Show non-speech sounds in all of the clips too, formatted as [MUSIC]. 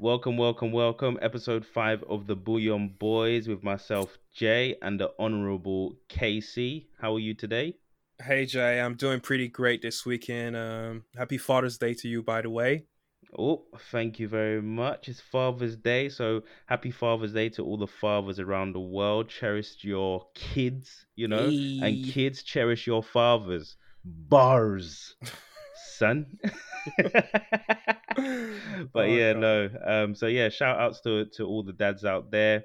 Welcome, welcome, welcome. Episode five of the Bouyon Boys with myself, Jay, and the Honorable Casey. How are you today? Hey Jay, I'm doing pretty great this weekend. Um, happy Father's Day to you, by the way. Oh, thank you very much. It's Father's Day, so happy Father's Day to all the fathers around the world. Cherish your kids, you know, Hey. and kids cherish your fathers. Bars, [LAUGHS] son. [LAUGHS] [LAUGHS] but Oh, yeah, God. no. Um, so yeah, shout outs to to all the dads out there.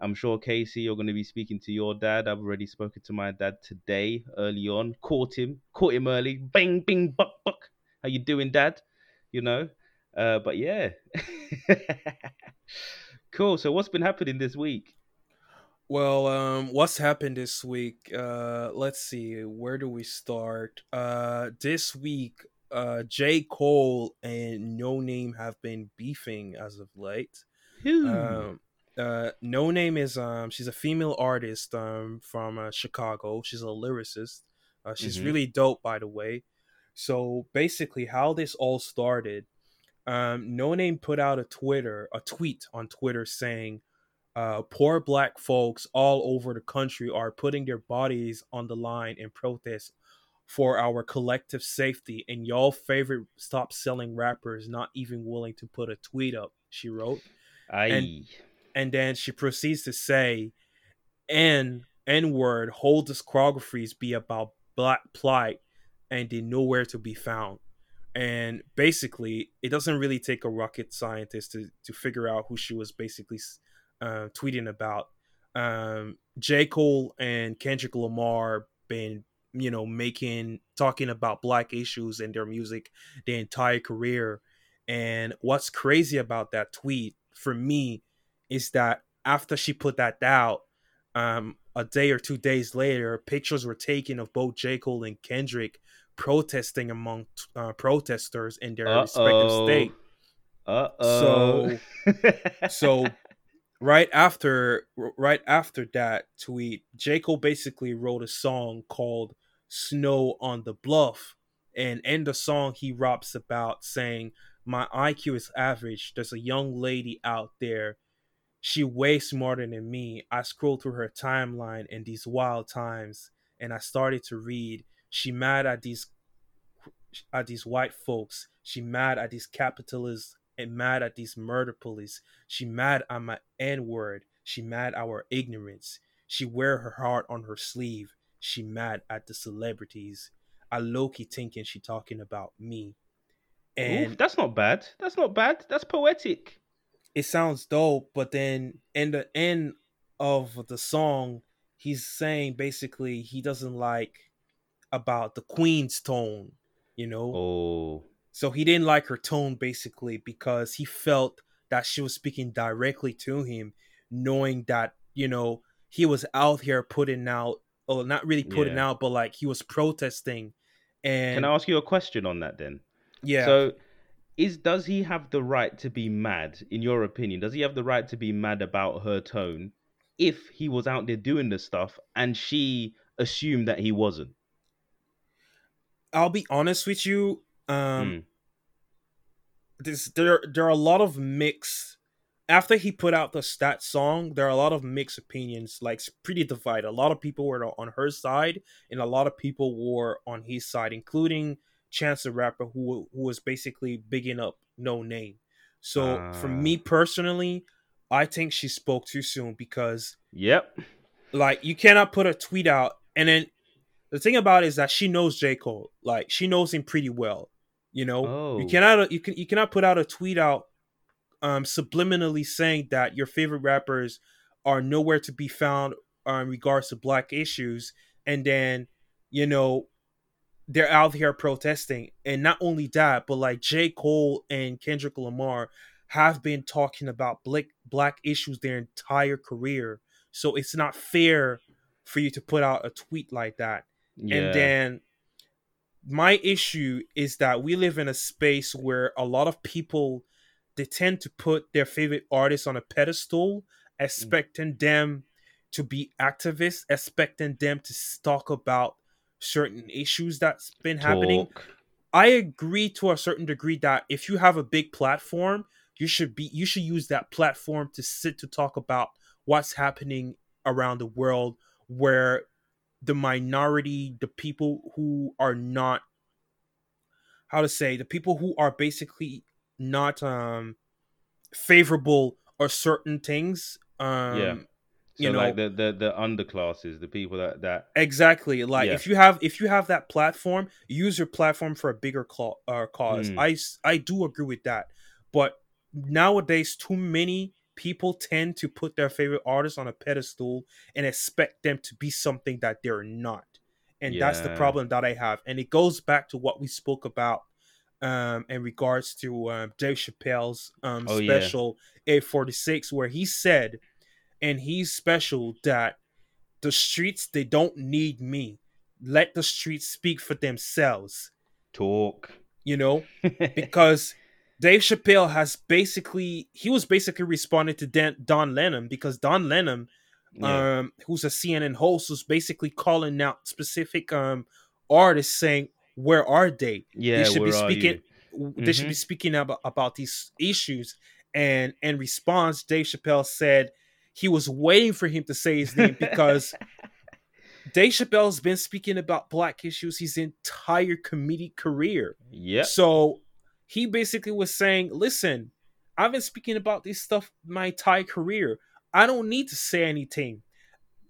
I'm sure Casey, you're going to be speaking to your dad. I've already spoken to my dad today, early on. Caught him, caught him early. Bing, bing, buck, buck. How you doing, dad? You know. Uh, but yeah, [LAUGHS] cool. So what's been happening this week? Well, um, what's happened this week? Uh, let's see. Where do we start? Uh, this week, uh, J. Cole and Noname have been beefing as of late. Um, uh, Noname is um, she's a female artist um from uh, Chicago. She's a lyricist. Uh, she's Mhm. really dope, by the way. So basically, how this all started, um, Noname put out a Twitter, a tweet on Twitter saying, uh, "Poor black folks all over the country are putting their bodies on the line in protest." For our collective safety, and y'all favorite stop selling rappers not even willing to put a tweet up, she wrote. Aye. and then she proceeds to say n n word whole discographies be about black plight and they nowhere to be found. And basically it doesn't really take a rocket scientist to, to figure out who she was basically uh, tweeting about. Um, j. Cole and kendrick lamar been you know making talking about black issues in their music their entire career and what's crazy about that tweet for me is that after she put that out, um, a day or two days later, pictures were taken of both J. Cole and Kendrick protesting among uh, protesters in their respective Uh-oh. state. Uh oh. so So [LAUGHS] right after right after that tweet, J. Cole basically wrote a song called Snow on the Bluff. And in the song he raps about saying, My IQ is average. There's a young lady out there. She way smarter than me. I scrolled through her timeline in these wild times and I started to read. She mad at these at these white folks. She mad at these capitalists and mad at these murder police. She mad at my N word. She mad our ignorance. She wear her heart on her sleeve. She mad at the celebrities. I low key thinking she talking about me. And Oof, that's not bad. That's not bad. That's poetic. it sounds dope, but then in the end of the song, he's saying basically he doesn't like about the queen's tone, you know? Oh. So he didn't like her tone basically because he felt that she was speaking directly to him, knowing that, you know, he was out here putting out or not really putting Yeah. out, but like he was protesting and Can I ask you a question on that then? yeah. So, is does he have the right to be mad? In your opinion, does he have the right to be mad about her tone if he was out there doing the stuff and she assumed that he wasn't? I'll be honest with you, um Mm. this there there are a lot of mixed after he put out the stat song there are a lot of mixed opinions like pretty divided a lot of people were on her side and a lot of people were on his side including chance the rapper who who was basically bigging up noname so for Ah. me personally i think she spoke too soon because Yep. like you cannot put a tweet out and then the thing about it is that she knows J. Cole. Like she knows him pretty well. You know? Oh. You cannot you can you cannot put out a tweet out um subliminally saying that your favorite rappers are nowhere to be found uh, in regards to black issues and then you know they're out here protesting and not only that but like J. Cole and Kendrick Lamar have been talking about black black issues their entire career so it's not fair for you to put out a tweet like that Yeah. and then my issue is that we live in a space where a lot of people they tend to put their favorite artists on a pedestal mm. expecting them to be activists expecting them to talk about certain issues that's been happening. I agree to a certain degree that if you have a big platform, you should be you should use that platform to sit to talk about what's happening around the world where the minority the people who are not how to say the people who are basically not um favorable or certain things um Yeah. So you know like the, the the underclasses, the people that that exactly like Yeah. if you have if you have that platform use your platform for a bigger cla uh, cause Mm. i s- i do agree with that but nowadays too many people tend to put their favorite artists on a pedestal and expect them to be something that they're not and that's the problem that i have and it goes back to what we spoke about um in regards to um dave chappelle's um Oh, yeah. 846 where he said and he's special that the streets they don't need me let the streets speak for themselves talk. you know [LAUGHS] because dave chappelle has basically he was basically responding to Dan, don lemon because don lemon yeah. um who's a cnn host was basically calling out specific um artists saying where are they? Yeah, they should be are speaking you? they should be speaking about, about these issues. And in response dave chappelle said he was waiting for him to say his name because [LAUGHS] dave chappelle's been speaking about black issues his entire comedic career. Yeah. so he basically was saying listen i've been speaking about this stuff my entire career. I don't need to say anything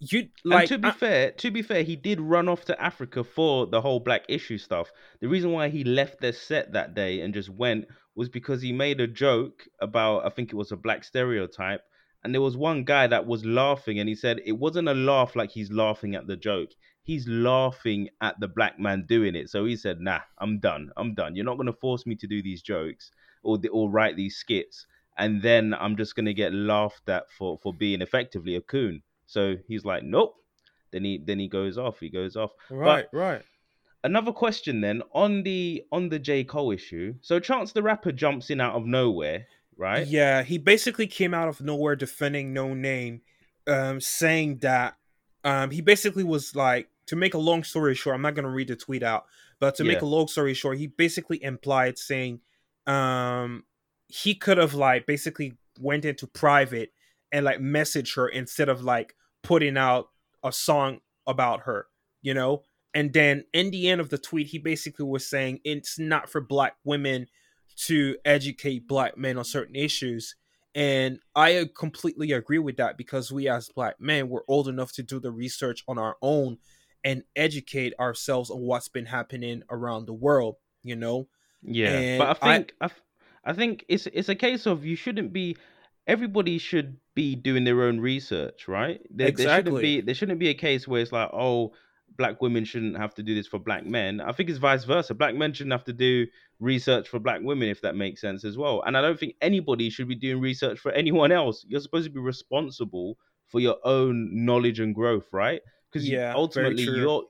you like and to be I- fair, to be fair, he did run off to Africa for the whole black issue stuff. The reason why he left their set that day and just went was because he made a joke about I think it was a black stereotype, and there was one guy that was laughing, and he said it wasn't a laugh like he's laughing at the joke. He's laughing at the black man doing it. So he said, "Nah, I'm done. I'm done. You're not gonna force me to do these jokes or or write these skits, and then I'm just gonna get laughed at for for being effectively a coon." So he's like, "Nope." Then he then he goes off. He goes off. right right Another question then on the on the J Cole issue. So Chance the Rapper jumps in out of nowhere, right? Yeah, he basically came out of nowhere defending Noname, um, saying that um, he basically was like, to make a long story short, I'm not going to read the tweet out, but to make a long story short, he basically implied saying um, he could have like basically went into private and like messaged her instead of like putting out a song about her, you know? And then in the end of the tweet, he basically was saying it's not for black women to educate black men on certain issues. And I completely agree with that because we as black men, we're old enough to do the research on our own and educate ourselves on what's been happening around the world, you know? Yeah, And but I I- think I, f- I think it's it's a case of you shouldn't be. Everybody should be doing their own research, right? There, there shouldn't Exactly. be there shouldn't be a case where it's like, oh, black women shouldn't have to do this for black men. I think it's vice versa. Black men shouldn't have to do research for black women, if that makes sense as well. And I don't think anybody should be doing research for anyone else. You're supposed to be responsible for your own knowledge and growth, right? Because Yeah, ultimately you're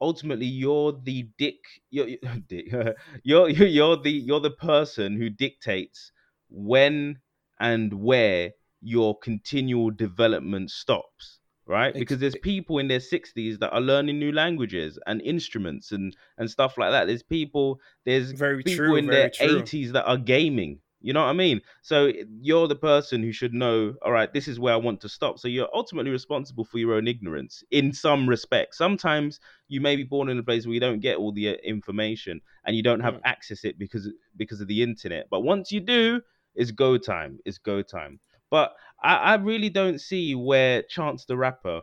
ultimately you're the dick you're, [LAUGHS] you're [LAUGHS] you're you're you're the you're the person who dictates when and where your continual development stops right? Because there's people in their 60s that are learning new languages and instruments and and stuff like that. There's people there's Very people true. in their true. 80s that are gaming. You know what i mean? So you're the person who should know all right this is where i want to stop. So you're ultimately responsible for your own ignorance in some respects sometimes you may be born in a place where you don't get all the uh, information and you don't have Mm. access it because because of the internet. But once you do it's go time it's go time but I, I really don't see where chance the rapper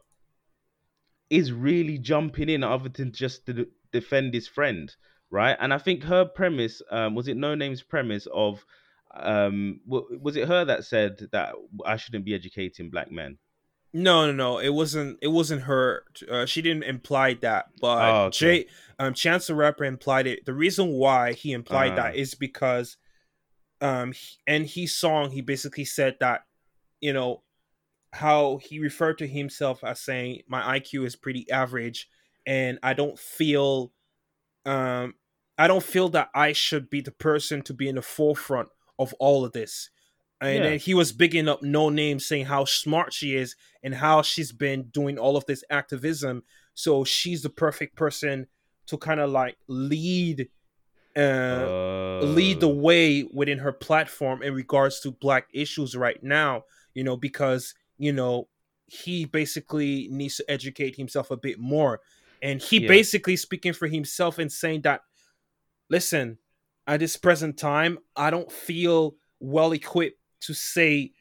is really jumping in other than just to defend his friend right and i think her premise um was it noname's premise of um was it her that said that i shouldn't be educating black men No, no, no. It wasn't. It wasn't her. Uh, she didn't imply that, but Oh, okay. Jay, um, Chance the Rapper implied it. The reason why he implied Ah. that is because, um, he, in his song, he basically said that, you know, how he referred to himself as saying my IQ is pretty average, and I don't feel, um, I don't feel that I should be the person to be in the forefront of all of this. And Yeah. then he was bigging up Noname, saying how smart she is and how she's been doing all of this activism. So she's the perfect person to kind of like lead uh, lead the Oh. way within her platform in regards to black issues right now you know because you know he basically needs to educate himself a bit more and he Yeah. basically speaking for himself and saying that listen at this present time i don't feel well equipped to say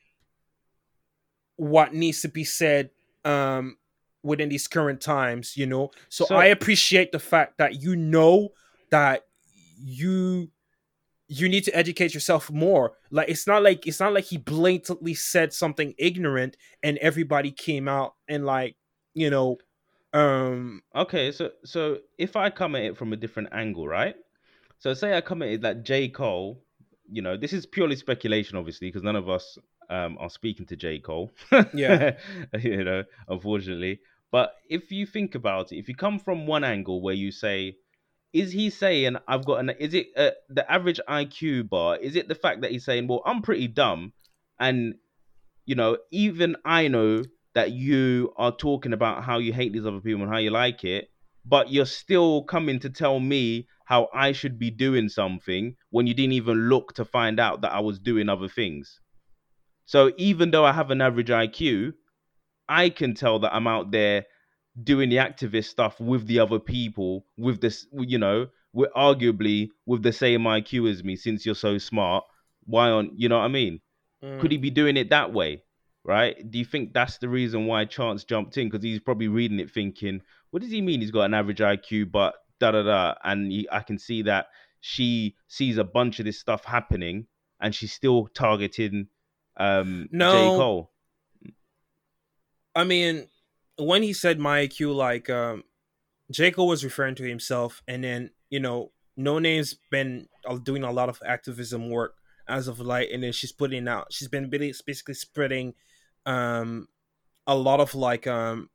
what needs to be said um within these current times you know so, So- i appreciate the fact that you know that you you need to educate yourself more like it's not like it's not like he blatantly said something ignorant and everybody came out and like you know um Okay, so so if I come at it from a different angle, right? So say I come at it that J. Cole, you know, this is purely speculation, obviously, because none of us um, are speaking to J. Cole. Yeah. [LAUGHS] you know, unfortunately. But if you think about it, if you come from one angle where you say, is he saying I've got an is it uh, the average IQ bar? Is it the fact that he's saying, well, I'm pretty dumb, and you know, even I know that you are talking about how you hate these other people and how you like it, but you're still coming to tell me how I should be doing something when you didn't even look to find out that I was doing other things. So even though I have an average IQ, I can tell that I'm out there doing the activist stuff with the other people, with this, you know, we're arguably with the same IQ as me since you're so smart. Why on, you know what I mean? mm, could he be doing it that way right? Do you think that's the reason why chance jumped in? Because he's probably reading it thinking what does he mean he's got an average iq but da da da and he, i can see that she sees a bunch of this stuff happening and she's still targeting um j. Cole. I mean, when he said my IQ, like um, J. Cole was referring to himself, and then you know, Noname's been uh, doing a lot of activism work as of late, and then she's putting out, she's been basically spreading um, a lot of like um,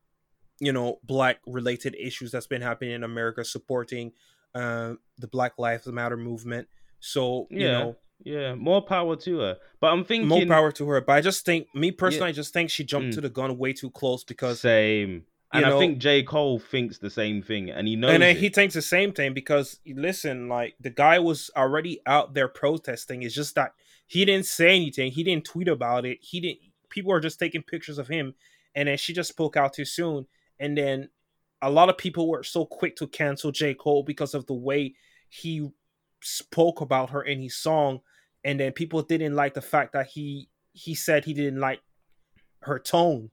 you know, black related issues that's been happening in America, supporting um, the Black Lives Matter movement. So you Yeah. know, yeah more power to her but i'm thinking more power to her. But I just think, me personally, I just think she jumped Mm. to the gun way too close because same and you i think j cole thinks the same thing and he knows and he thinks the same thing because listen, like the guy was already out there protesting. It's just that he didn't say anything. He didn't tweet about it. He didn't. People are just taking pictures of him, and then she just spoke out too soon. And then a lot of people were so quick to cancel J Cole because of the way he spoke about her in his song, and then people didn't like the fact that he he said he didn't like her tone.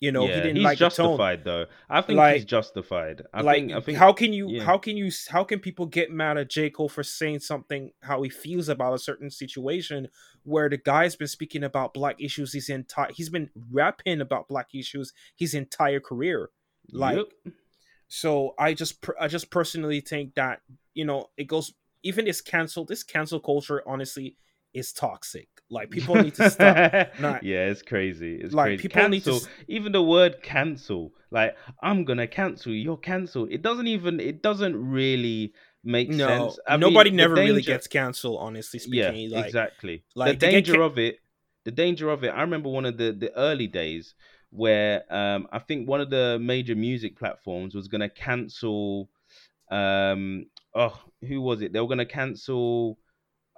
You know, yeah, he didn't he's like justified though i think he's justified i like think i think how can you yeah. how can you how can people get mad at J. Cole for saying something how he feels about a certain situation where the guy's been speaking about black issues his entire he's been rapping about black issues his entire career like Yep. so i just i just personally think that you know it goes even this cancel this cancel culture honestly is toxic like people need to stop [LAUGHS] Nah. yeah, it's crazy. It's Like, crazy. people need to even the word cancel, like I'm gonna cancel you, you're cancelled. It doesn't even it doesn't really make no sense. I nobody mean, never really gets canceled honestly Yeah, speaking like exactly. like, the danger of it, the danger of it. I remember one of the the early days where um I think one of the major music platforms was gonna cancel um oh who was it? They were gonna cancel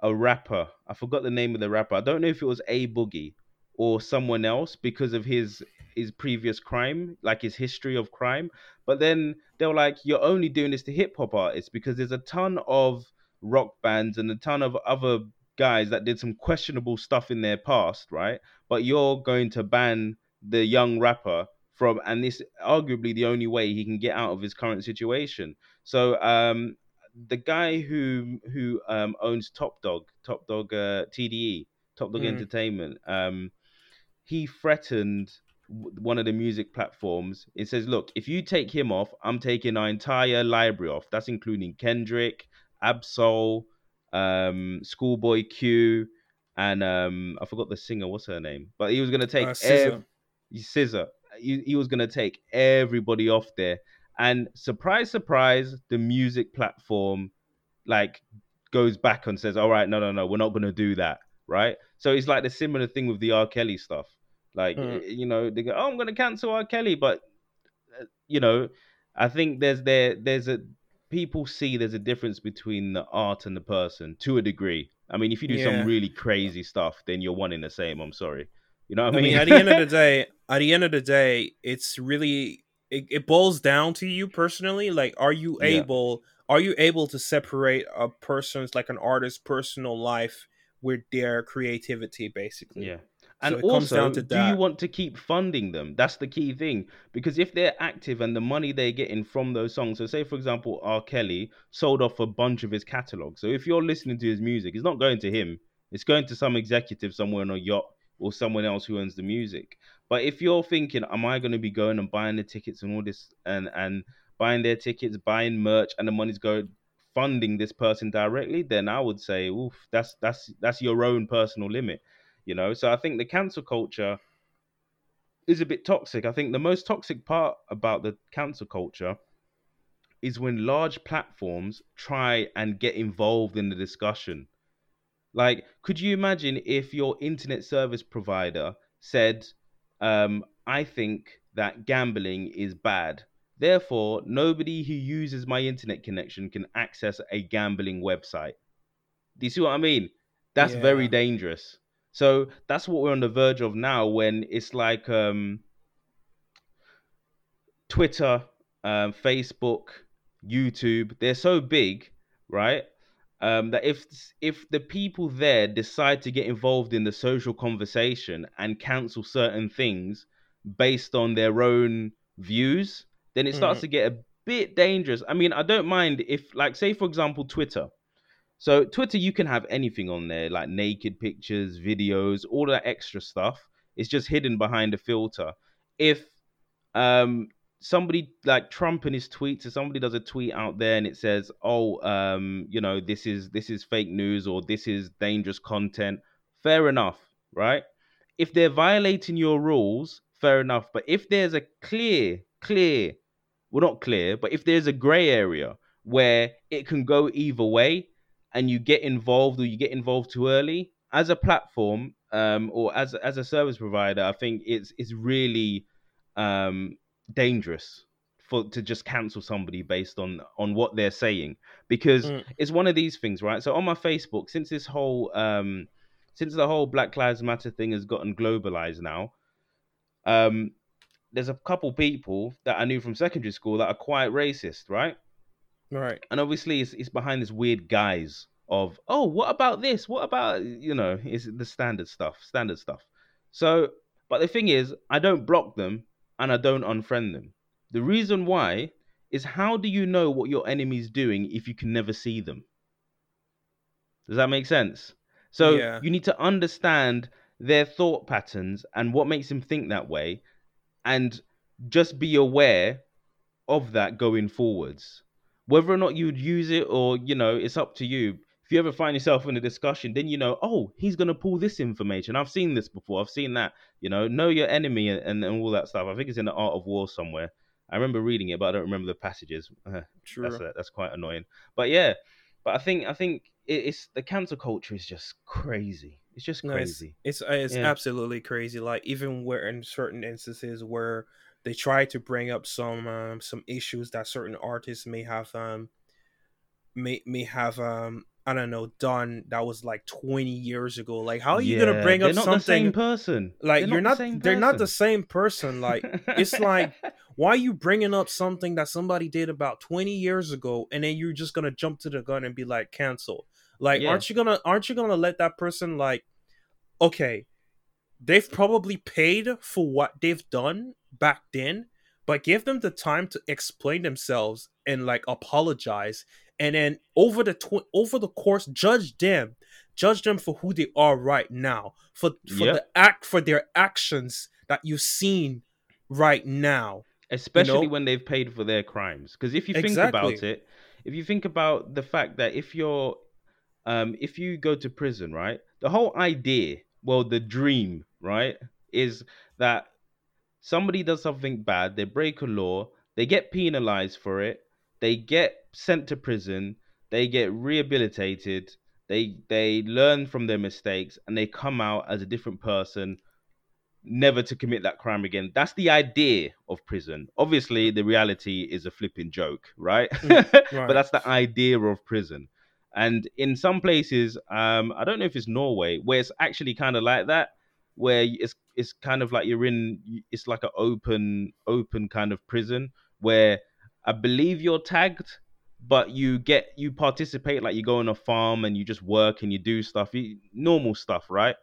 a rapper. I forgot the name of the rapper. I don't know if it was A Boogie or someone else because of his his previous crime, like his history of crime. But then they were like, "You're only doing this to hip hop artists because there's a ton of rock bands and a ton of other guys that did some questionable stuff in their past, right? But you're going to ban the young rapper from, and this arguably the only way he can get out of his current situation. So um, the guy who who um, owns Top Dawg, Top Dawg uh, TDE, Top Dawg Mhm. Entertainment, um, he threatened one of the music platforms. It says, "Look, if you take him off, I'm taking our entire library off. That's including Kendrick, Ab-Soul, um, Schoolboy Q, and um, I forgot the singer. What's her name? But he was gonna take Uh, SZA. ev- SZA. He, he was gonna take everybody off there. And surprise, surprise, the music platform like goes back and says, "All right, no, no, no, we're not gonna do that." Right? So it's like the similar thing with the R. Kelly stuff. Like Mm. you know, they go, "Oh, I'm gonna cancel R. Kelly," but uh, you know, I think there's there there's a people see there's a difference between the art and the person to a degree. I mean, if you do Yeah. some really crazy stuff, then you're one in the same. I'm sorry. You know what I I mean? mean, at the end of the [LAUGHS] day, at the end of the day, it's really it, it boils down to you personally. Like, are you Yeah. able are you able to separate a person's like an artist's personal life with their creativity, basically? Yeah. So And it comes also, down to do you want to keep funding them? That's the key thing. Because if they're active and the money they're getting from those songs, so say for example, R. Kelly sold off a bunch of his catalog. So if you're listening to his music, it's not going to him. It's going to some executive somewhere on a yacht or someone else who owns the music. But if you're thinking, am I going to be going and buying the tickets and all this and and buying their tickets, buying merch, and the money's going funding this person directly, then I would say, oof, that's that's that's your own personal limit you know? So i think the cancel culture is a bit toxic. I think the most toxic part about the cancel culture is when large platforms try and get involved in the discussion like could you imagine if your internet service provider said um, i think that gambling is bad. Therefore nobody who uses my internet connection can access a gambling website. Do you see what i mean? That's very dangerous. So that's what we're on the verge of now when it's like um, Twitter, um, Facebook, YouTube, they're so big, right? Um, that if if the people there decide to get involved in the social conversation and cancel certain things based on their own views, then it starts Mhm. to get a bit dangerous. I mean, I don't mind if, like, say for example, Twitter. So Twitter, you can have anything on there, like naked pictures, videos, all that extra stuff. It's just hidden behind a filter. If um somebody like Trump in his tweets, if somebody does a tweet out there and it says, "Oh, um, you know, this is this is fake news or this is dangerous content," fair enough, right? If they're violating your rules, fair enough. But if there's a clear, clear, well, not clear, but if there's a gray area where it can go either way, and you get involved or you get involved too early, as a platform um, or as as a service provider, I think it's it's really um, dangerous for to just cancel somebody based on on what they're saying because Mm. it's one of these things, right? So on my Facebook, since this whole um, since the whole Black Lives Matter thing has gotten globalized now, um, there's a couple people that I knew from secondary school that are quite racist, right? Right. and obviously it's, it's behind this weird guise of oh what about this what about you know it's the standard stuff standard stuff so but the thing is i don't block them and i don't unfriend them. The reason why is how do you know what your enemy's doing if you can never see them? Does that make sense? So Yeah. you need to understand their thought patterns and what makes them think that way and just be aware of that going forwards. Whether or not you'd use it or you know it's up to you if you ever find yourself in a discussion then you know oh he's going to pull this information. I've seen this before. I've seen that. You know know your enemy and, and, and all that stuff. I think it's in the art of war somewhere. I remember reading it but i don't remember the passages. [LAUGHS] True. that's uh, that's quite annoying. But yeah but i think i think it, it's the cancel culture is just crazy. It's just No, it's- crazy. It's uh, it's Yeah. absolutely crazy. Like even where in certain instances where they try to bring up some um, some issues that certain artists may have um may may have um I don't know done that was like twenty years ago. Like how are you gonna Yeah, bring they're up not something the same person like They're you're not same they're not the same person. Like it's [LAUGHS] like why are you bringing up something that somebody did about 20 years ago and then you're just gonna jump to the gun and be like cancel like Yeah. aren't you gonna aren't you gonna let that person like okay they've probably paid for what they've done back then but give them the time to explain themselves and like apologize and then over the tw- over the course judge them judge them for who they are right now for for Yep. the act for their actions that you've seen right now especially know? when they've paid for their crimes because if you think Exactly. about it if you think about the fact that if you're um if you go to prison right the whole idea well the dream right is that somebody does something bad they break a law they get penalized for it they get sent to prison they get rehabilitated they they learn from their mistakes and they come out as a different person never to commit that crime again. That's the idea of prison. Obviously, the reality is a flipping joke, right? Mm, [LAUGHS] but that's the idea of prison. And in some places, um, I don't know if it's Norway, where it's actually kind of like that, where it's it's kind of like you're in, it's like an open open kind of prison where I believe you're tagged, but you get you participate like you go on a farm and you just work and you do stuff, you, normal stuff, right?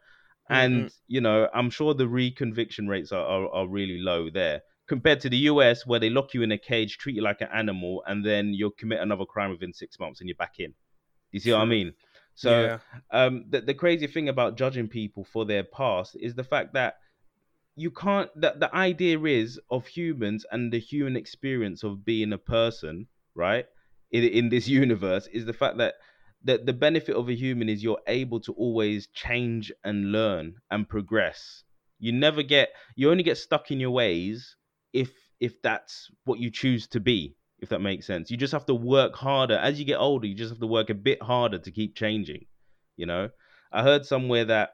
and Mhm. you know i'm sure the reconviction rates are, are, are really low there. Compared to the us where they lock you in a cage treat you like an animal and then you'll commit another crime within six months and you're back in. You see what i mean? So yeah, um the, the crazy thing about judging people for their past is the fact that you can't that the idea is of humans and the human experience of being a person right in, in this [LAUGHS] universe is the fact that the, the benefit of a human is you're able to always change and learn and progress. You never get you only get stuck in your ways if if that's what you choose to be if that makes sense. You just have to work harder. As you get older you just have to work a bit harder to keep changing you know? I heard somewhere that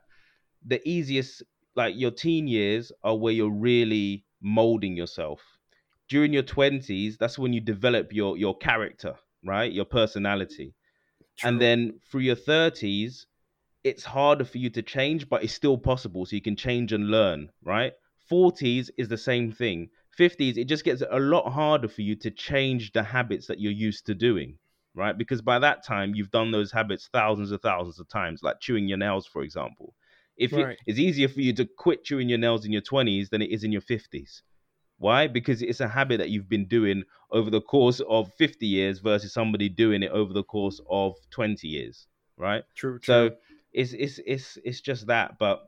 the easiest like your teen years are where you're really molding yourself. During your 20s that's when you develop your your character right? Your personality. True. and then through your 30s it's harder for you to change but it's still possible so you can change and learn right? 40s is the same thing. 50s it just gets a lot harder for you to change the habits that you're used to doing right? Because by that time you've done those habits thousands of thousands of times like chewing your nails for example if you, Right. it's easier for you to quit chewing your nails in your 20s than it is in your 50s why? Because it's a habit that you've been doing over the course of 50 years versus somebody doing it over the course of 20 years right? True, true. so it's it's it's it's just that but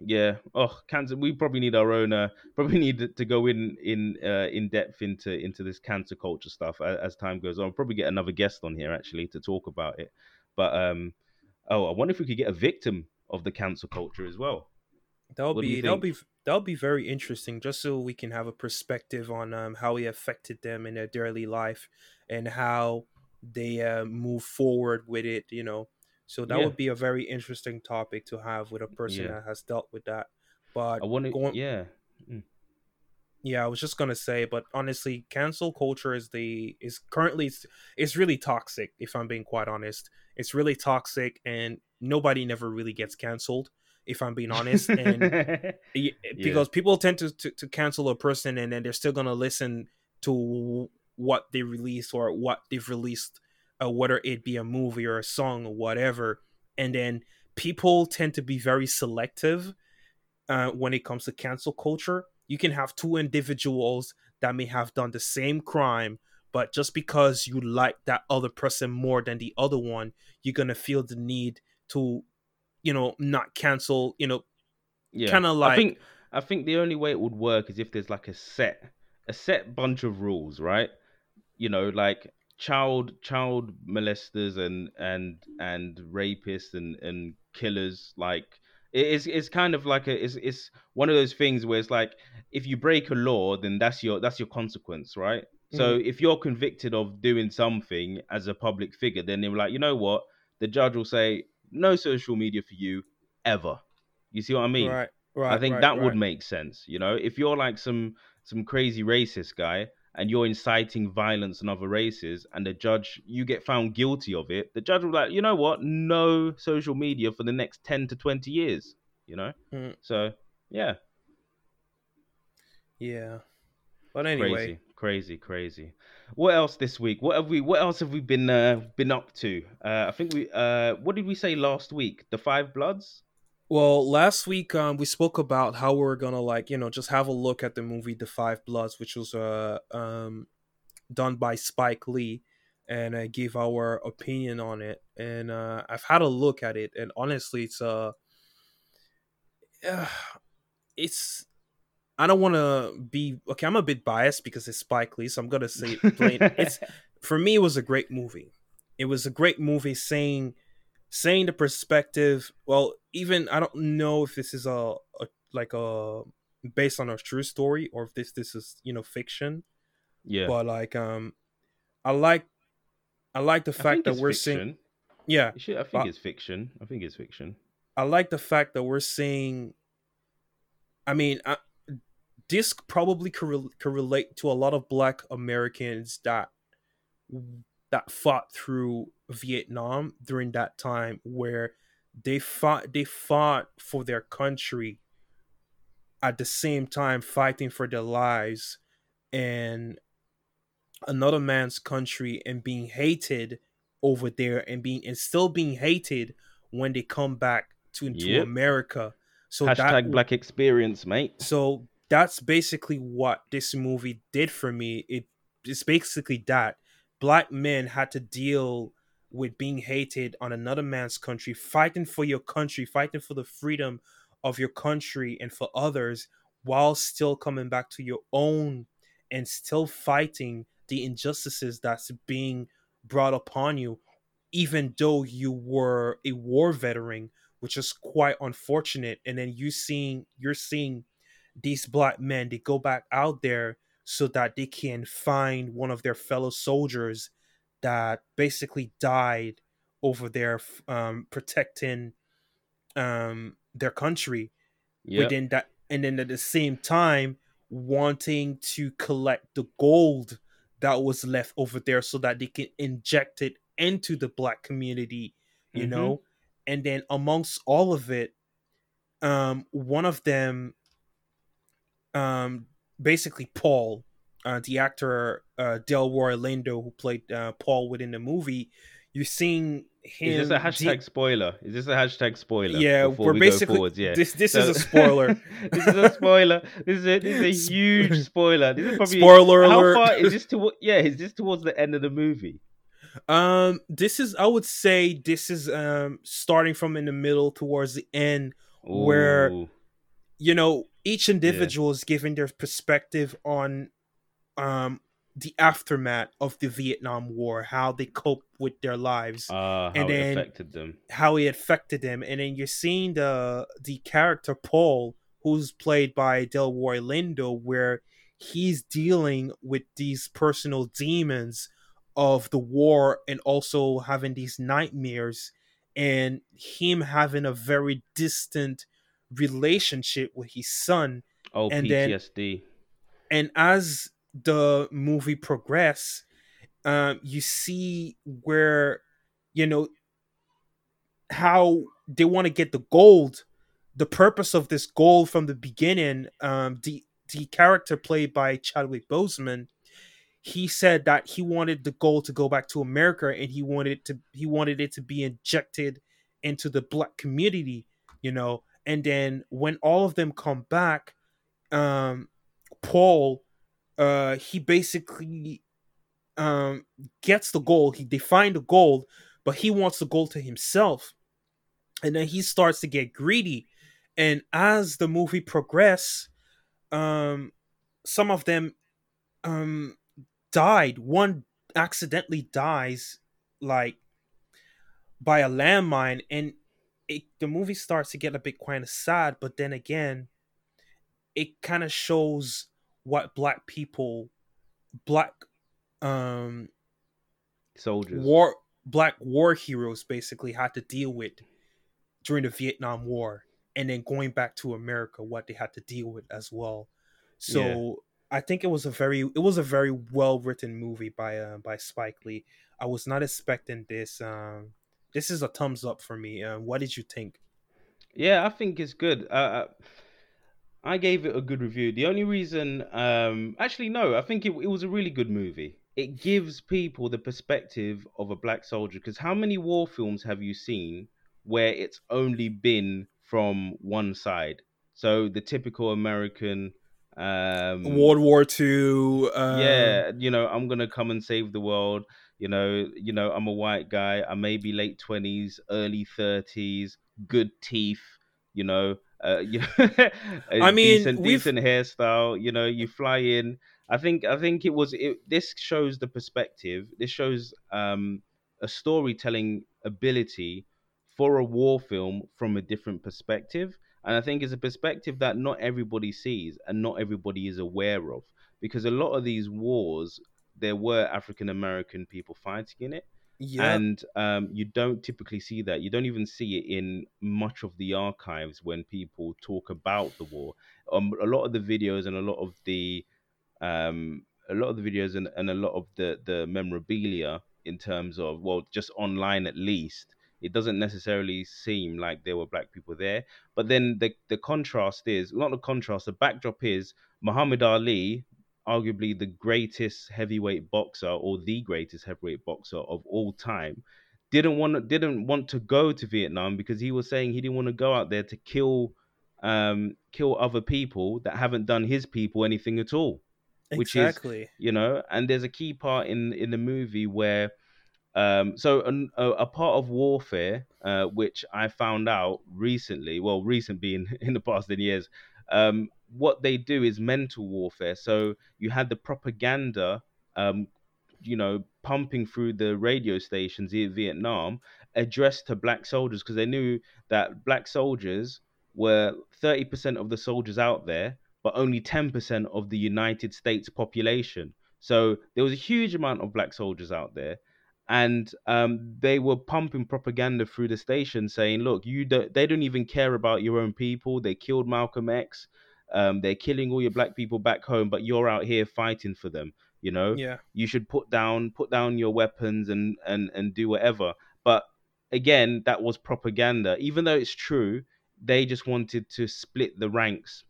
yeah. Oh cancer we probably need our own uh [LAUGHS] probably need to go in in uh in depth into into this cancer culture stuff as, as time goes on. Probably get another guest on here actually to talk about it. But um oh i wonder if we could get a victim of the cancer culture as well That'll What be that'll be that'll be very interesting, just so we can have a perspective on um, how it affected them in their daily life and how they uh, move forward with it. You know, so that Yeah. would be a very interesting topic to have with a person Yeah. that has dealt with that. But i want to going, yeah yeah, I was just gonna say, but honestly, cancel culture is the is currently it's, it's really toxic. If I'm being quite honest, it's really toxic, and nobody never really gets canceled. If I'm being honest, [LAUGHS] and Y- [LAUGHS] because people tend to, to to cancel a person and then they're still gonna listen to what they released or what they've released, uh, whether it be a movie or a song or whatever, and then people tend to be very selective uh, when it comes to cancel culture. You can have two individuals that may have done the same crime, but just because you like that other person more than the other one, you're gonna feel the need to, you know, not cancel. You know, yeah. kinda like- i think i think the only way it would work is if there's like a set a set bunch of rules right? You know like child child molesters and and and rapists and and killers like it's it's kind of like a it's it's one of those things where it's like if you break a law then that's your that's your consequence right? So mm-hmm. if you're convicted of doing something as a public figure then they're like you know what? The judge will say no social media for you ever you see what i mean right, right. I think right, that would make sense. You know, if you're like some some crazy racist guy and you're inciting violence on other races, and the judge you get found guilty of it, the judge will be like, you know what, no social media for the next ten to twenty years. You know, Mm. so yeah, Yeah. But anyway, crazy, crazy, crazy. What else this week? What have we? What else have we been uh, been up to? Uh, I think we. Uh, what did we say last week? The Five Bloods. well, last week um we spoke about how we are gonna like you know just have a look at the movie The Five Bloods, which was uh um done by Spike Lee, and uh, give our opinion on it. And uh, I've had a look at it, and honestly, it's uh, [SIGHS] it's. I don't want to be okay. I'm a bit biased because it's Spike Lee, so I'm gonna say it plain. [LAUGHS] it's for me, it was a great movie. It was a great movie, saying saying the perspective. Well, even I don't know if this is a, a like a based on a true story or if this this is you know fiction. yeah. But like, um, I like I like the fact that we're fiction. seeing. Yeah, should- I think but- it's fiction. I think it's fiction. I like the fact that we're seeing I mean, I, this probably could, could relate to a lot of Black Americans that that fought through Vietnam during that time, where they fought they fought for their country at the same time fighting for their lives and another man's country and being hated over there and being and still being hated when they come back to into Yep. America. So Hashtag that Black Experience, mate. so that's basically what this movie did for me. It it's basically that black men had to deal with being hated on another man's country, fighting for your country, fighting for the freedom of your country and for others, while still coming back to your own and still fighting the injustices that's being brought upon you, even though you were a war veteran, which is quite unfortunate. And then you seeing you're seeing these black men they go back out there so that they can find one of their fellow soldiers that basically died over there um, protecting um, their country Yeah. within that and then at the same time wanting to collect the gold that was left over there so that they can inject it into the black community you Mhm. know and then amongst all of it um one of them um basically paul uh the actor uh delroy lindo who played uh paul within the movie you're seeing him Is this a de- hashtag spoiler? Is this a hashtag spoiler? yeah we're we basically? Yeah. this this So- is a spoiler [LAUGHS] this is a [LAUGHS] spoiler. This is a, this is a huge spoiler. This is probably spoiler how alert far is this [LAUGHS] to? Yeah, is this towards the end of the movie? Um, this is I would say this is um starting from in the middle towards the end. Where- You know, each individual is giving their perspective on um the aftermath of the Vietnam War, how they cope with their lives, how and it then- affected them. how it affected them, and then you're seeing the the character Paul, who's played by Delroy Lindo, where he's dealing with these personal demons of the war and also having these nightmares and him having a very distant relationship with his son. Oh, and then- and as the movie progress um you see where you know how they want to get the gold the purpose of this gold from the beginning um the the character played by Chadwick Boseman he said that he wanted the gold to go back to America and he wanted to he wanted it to be injected into the black community you know and then when all of them come back um Paul uh he basically um gets the gold. He they find the gold but he wants the gold to himself. And then he starts to get greedy. And as the movie progress um some of them um died. One accidentally dies like by a landmine. And it, the movie starts to get a bit kind of sad but then again it kind of shows what black people black um Soldiers. war black war heroes basically had to deal with during the Vietnam War and then going back to America what they had to deal with as well. So I think it was a very it was a very well written movie by uh, by Spike Lee. I was not expecting this. Um, this is a thumbs up for me. Uh, what did you think? Yeah, I think it's good. Uh, uh, I gave it a good review. The only reason, um, actually, no, I think it, it was a really good movie. It gives people the perspective of a black soldier. Because how many war films have you seen where it's only been from one side? So the typical American. Um, World War Two. Uh, yeah, you know, I'm gonna come and save the world. You know, you know, I'm a white guy. I may be late twenties, early thirties, good teeth. You know, uh, [LAUGHS] you I mean, decent, decent hairstyle. You know, you fly in. I think, I think it was. It, this shows the perspective. This shows um, a storytelling ability for a war film from a different perspective. And I think it's a perspective that not everybody sees and not everybody is aware of. Because a lot of these wars, there were African American people fighting in it. Yeah, and um, you don't typically see that. You don't even see it in much of the archives when people talk about the war. Um, a lot of the videos and a lot of the um, a lot of the videos and, and a lot of the the memorabilia in terms of well, just online at least, it doesn't necessarily seem like there were black people there. But then the the contrast is not the contrast. The backdrop is Muhammad Ali, arguably the greatest heavyweight boxer or the greatest heavyweight boxer of all time, didn't want didn't want to go to Vietnam because he was saying he didn't want to go out there to kill um kill other people that haven't done his people anything at all which is exactly. you know and there's a key part in in the movie where um so an, a, a part of warfare uh which i found out recently well recent being [LAUGHS] in the past 10 years um what they do is mental warfare so you had the propaganda um you know pumping through the radio stations in vietnam addressed to black soldiers because they knew that black soldiers were 30% of the soldiers out there but only 10% of the United States population. So there was a huge amount of black soldiers out there. And um, they were pumping propaganda through the station saying, look, you don't, they don't even care about your own people. They killed Malcolm X. Um, they're killing all your black people back home, but you're out here fighting for them. You know, Yeah, you should put down put down your weapons and and and do whatever. But again, that was propaganda. Even though it's true, they just wanted to split the ranks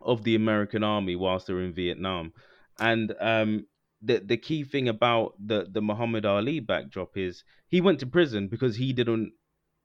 of the American army whilst they're in Vietnam. And um, the the key thing about the the Muhammad Ali backdrop is he went to prison because he didn't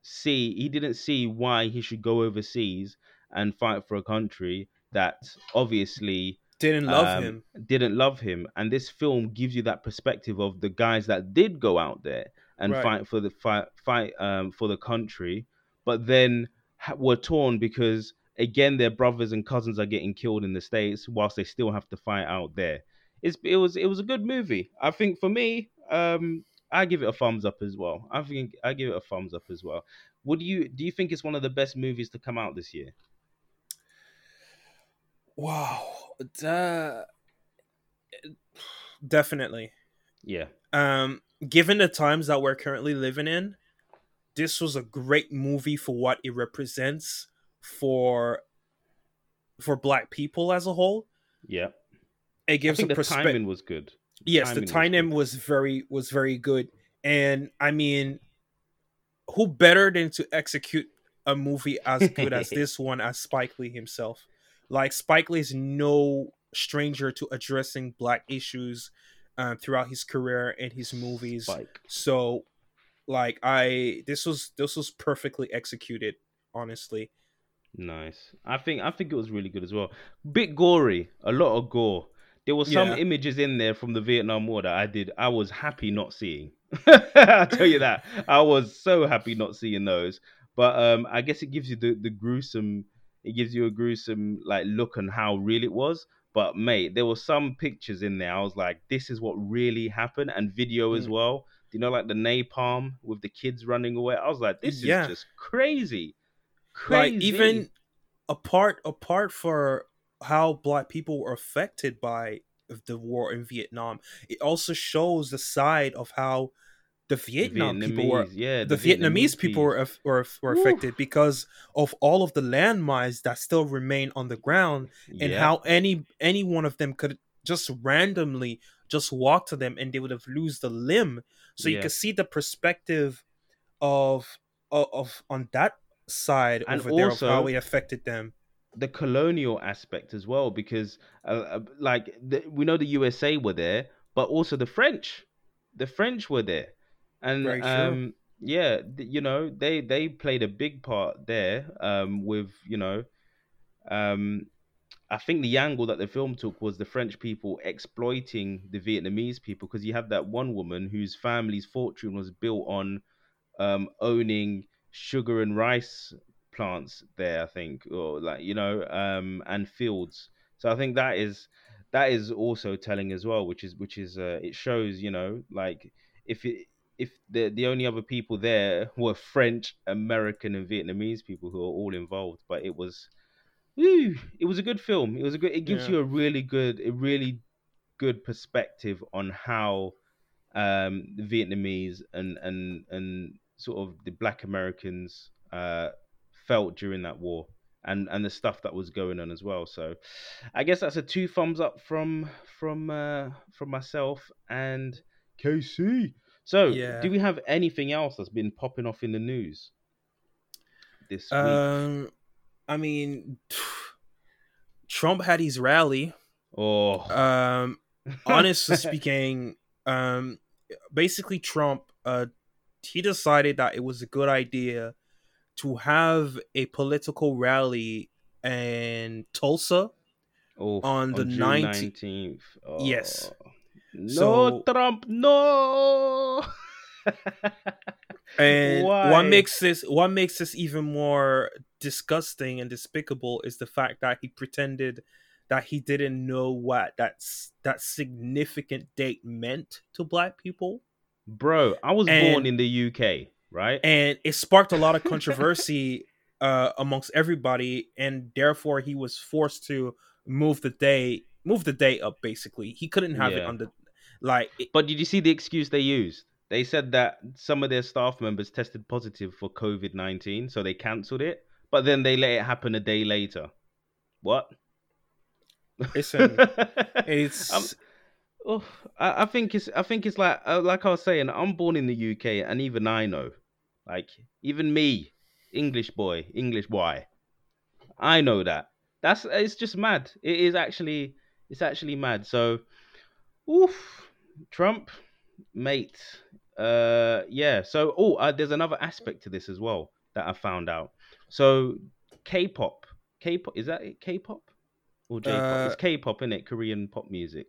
see he didn't see why he should go overseas and fight for a country that obviously didn't love um, him. didn't love him. And this film gives you that perspective of the guys that did go out there and Right. fight for the fight fight um, for the country, but then ha- were torn because again their brothers and cousins are getting killed in the states whilst they still have to fight out there. It's it was it was a good movie. I think for me, um, I give it a thumbs up as well. I think I give it a thumbs up as well. Would you do you think it's one of the best movies to come out this year? Wow, Da- definitely. Yeah. Um, given the times that we're currently living in, this was a great movie for what it represents for for black people as a whole. Yeah. It I gives think a the perspective. timing was good. yes, the timing was was very was very good, and I mean, who better than to execute a movie as good as [LAUGHS] this one as Spike Lee himself? Like Spike Lee is no stranger to addressing black issues uh, throughout his career and his movies. Spike. So, like I this was this was perfectly executed. Honestly, Nice. I think I think it was really good as well. Bit gory, a lot of gore. There were some Yeah. images in there from the Vietnam War that I did. I was happy not seeing. [LAUGHS] I tell you that I was so happy not seeing those. But um, I guess it gives you the the gruesome. It gives you a gruesome like look on how real it was. But mate, there were some pictures in there. I was like, this is what really happened, and video as Mm. well. Do you know like the napalm with the kids running away? I was like, this Yeah. is just crazy. Crazy. like even apart apart for how black people were affected by the war in Vietnam, it also shows the side of how the Vietnam people were Vietnamese, yeah, the, Vietnamese, people were were, were Woo. affected because of all of the landmines that still remain on the ground and Yeah. how any any one of them could just randomly just walk to them and they would have lose the limb so you Yeah. could see the perspective of of, of on that side And over there of also- how it affected them the colonial aspect as well, because uh, uh, like the, we know the USA were there, but also the French, the French were there, and Very um, yeah, th- you know they they played a big part there um, with you know. Um, I think the angle that the film took was the French people exploiting the Vietnamese people because you have that one woman whose family's fortune was built on um, owning sugar and rice plants there, I think, or like you know, um, and fields. So I think that is that is also telling as well, which is which is uh, it shows you know like if it if the the only other people there were French, American, and Vietnamese people who are all involved, but it was. Woo, it was a good film. It was a good. It gives Yeah. you a really good, a really good perspective on how um, the Vietnamese and and and sort of the Black Americans uh, felt during that war, and and the stuff that was going on as well. So, I guess that's a two thumbs up from from uh, from myself and KC. So, Yeah. do we have anything else that's been popping off in the news this week? Um, I mean, [SIGHS] Trump had his rally. oh, Um, [LAUGHS] honestly speaking, um, basically Trump, uh, he decided that it was a good idea to have a political rally in Tulsa. oh, on the June 19 19th. Yes. No, So- Trump, no. [LAUGHS] And Why? what makes this what makes this even more disgusting and despicable is the fact that he pretended that he didn't know what that's that significant date meant to black people. Bro, I was And- born in the UK, right? and it sparked a lot of [LAUGHS] controversy uh, amongst everybody, and therefore he was forced to move the day move the day up. Basically, he couldn't have it Yeah. on the like. it- But did you see the excuse they used? They said that some of their staff members tested positive for COVID 19, so they cancelled it, but then they let it happen a day later. What? Listen, [LAUGHS] it's I'm- Oh, I, I think it's I think it's like uh, like I was saying, I'm born in the UK, and even I know, like even me, English boy, English why, I know that. That's it's just mad. It is actually it's actually mad. So, oof, Trump, mate. Uh, yeah. So, oh, uh, there's another aspect to this as well that I found out. So, K-pop, K-pop is that it? K-pop or J-pop? Uh, it's K-pop, is it? Korean pop music.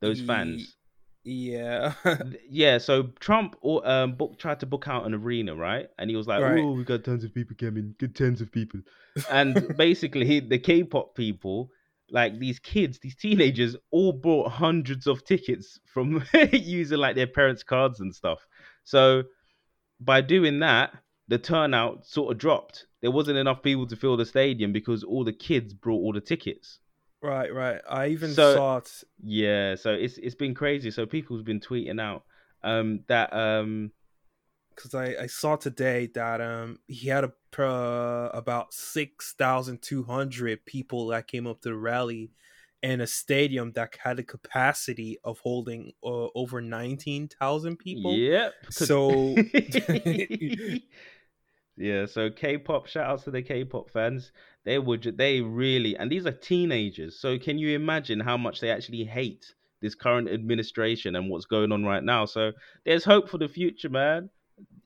Those fans. yeah, yeah, so Trump or um book tried to book out an arena, right? And he was like, Right. "Oh, we got tons of people coming, good tons of people." And [LAUGHS] basically, he, the K-pop people, like these kids, these teenagers, all bought hundreds of tickets from [LAUGHS] using like their parents' cards and stuff. So by doing that, the turnout sort of dropped. There wasn't enough people to fill the stadium because all the kids brought all the tickets. right, right. I even So- saw it. Yeah, so it's it's been crazy. So people's been tweeting out um that um because I, I saw today that um he had a uh, about six thousand two hundred people that came up to the rally, in a stadium that had a capacity of holding uh, over nineteen thousand people. Yep. So- [LAUGHS] [LAUGHS] yeah, so K-pop shout outs to the K-pop fans. They would they really and these are teenagers. So can you imagine how much they actually hate this current administration and what's going on right now? So there's hope for the future, man.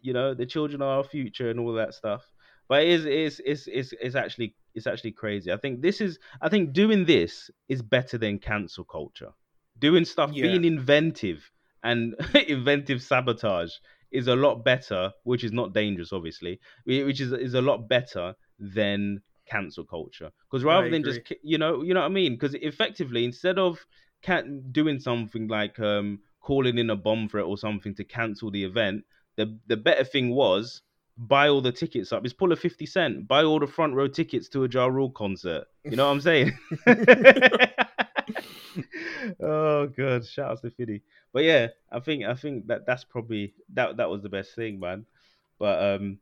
You know, the children are our future and all that stuff. But it is it's it's it's, it's actually it's actually crazy. I think this is I think doing this is better than cancel culture. Doing stuff Yeah. being inventive and [LAUGHS] inventive sabotage is a lot better, which is not dangerous, obviously, which is is a lot better than cancel culture. Because rather than just you know you know what I mean? Because effectively, instead of can doing something like um calling in a bomb threat or something to cancel the event, the the better thing was buy all the tickets up. It's pull a fifty cent, buy all the front row tickets to a Ja Rule concert. You know what I'm saying? [LAUGHS] [LAUGHS] oh god, shout out to Fiddy. But yeah, I think I think that that's probably that that was the best thing, man. But um,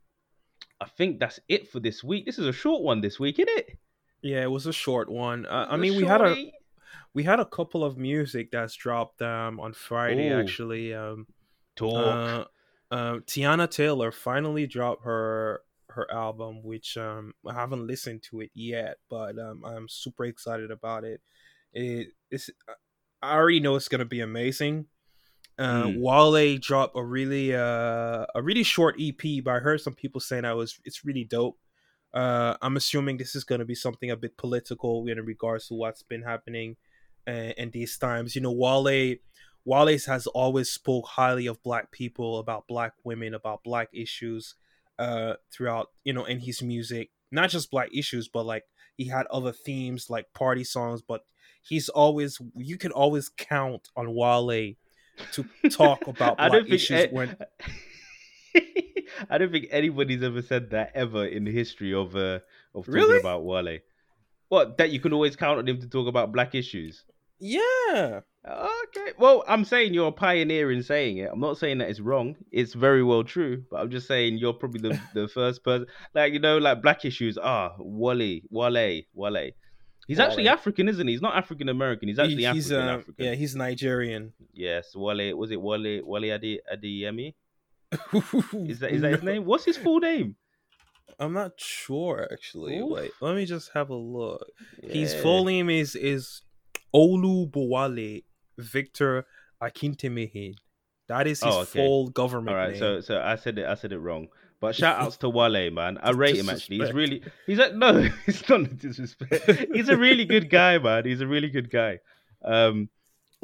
I think that's it for this week. This is a short one this week, isn't it? Yeah, it was a short one. Uh, I mean, we had a we had a couple of music that's dropped um on Friday Ooh. actually. Um, talk. Uh, uh, Teyana Taylor finally dropped her her album, which um I haven't listened to it yet, but um I'm super excited about it. It is I already know it's gonna be amazing. Uh, Mm. Wale dropped a really uh a really short EP, but I heard some people saying that was it's really dope. Uh, I'm assuming this is gonna be something a bit political in regards to what's been happening uh, in these times. You know, Wale Wallace has always spoke highly of black people, about black women, about black issues uh throughout, you know, in his music. Not just black issues, but like he had other themes like party songs, but he's always you can always count on Wale to talk [LAUGHS] about I black don't think issues a- when [LAUGHS] I don't think anybody's ever said that ever in the history of uh of talking Really? about Wale. What that you can always count on him to talk about black issues. Yeah. Okay. Well, I'm saying you're a pioneer in saying it. I'm not saying that it's wrong. It's very well true. But I'm just saying you're probably the, [LAUGHS] the first person. Like, you know, like black issues. Ah, Wale, Wale, Wale. He's actually African, isn't he? He's not African American. He's actually He- he's African uh, African. yeah, he's Nigerian. Yes, Wale. Was it Wale? Wale Adi Adiyemi? [LAUGHS] Is that is that his name? What's his full name? I'm not sure actually. Oof. Wait, let me just have a look. His full name is is Olu Bowale Victor Akintimehin. That is his Oh, okay. full government All right, name. so so I said it. I said it wrong. But shout outs to Wale, man. I rate him actually. He's really he's a no. [LAUGHS] It's not a disrespect. He's a really good guy, man. He's a really good guy. Um,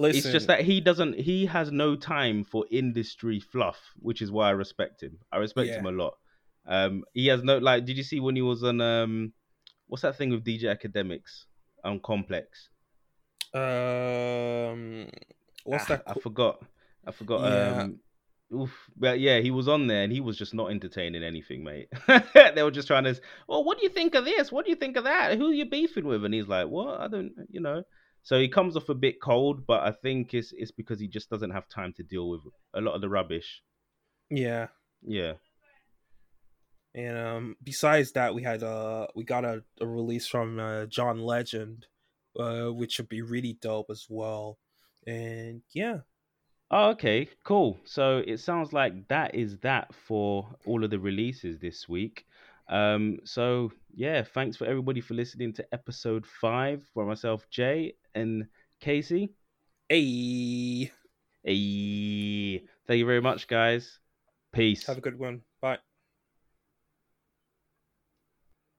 Listen, it's just that he doesn't. He has no time for industry fluff, which is why I respect him. I respect Yeah. him a lot. Um, he has no like. Did you see when he was on um, what's that thing with DJ Akademiks on Complex? Um, what's Ah, that? I forgot. I forgot. Yeah. Um, oof. But yeah, he was on there and he was just not entertaining anything, mate. [LAUGHS] they were just trying to. Well, what do you think of this? What do you think of that? Who are you beefing with? And he's like, what? I don't. You know. So he comes off a bit cold, but I think it's it's because he just doesn't have time to deal with a lot of the rubbish. yeah, Yeah. and um, besides that, we had uh, we got a, a release from uh, John Legend, uh, which would be really dope as well. And yeah, Oh, okay, cool. So it sounds like that is that for all of the releases this week. Um, so yeah, thanks for everybody for listening to episode five for myself, Jay and KC. hey, Hey, thank you very much, guys. Peace. have a good one. Bye.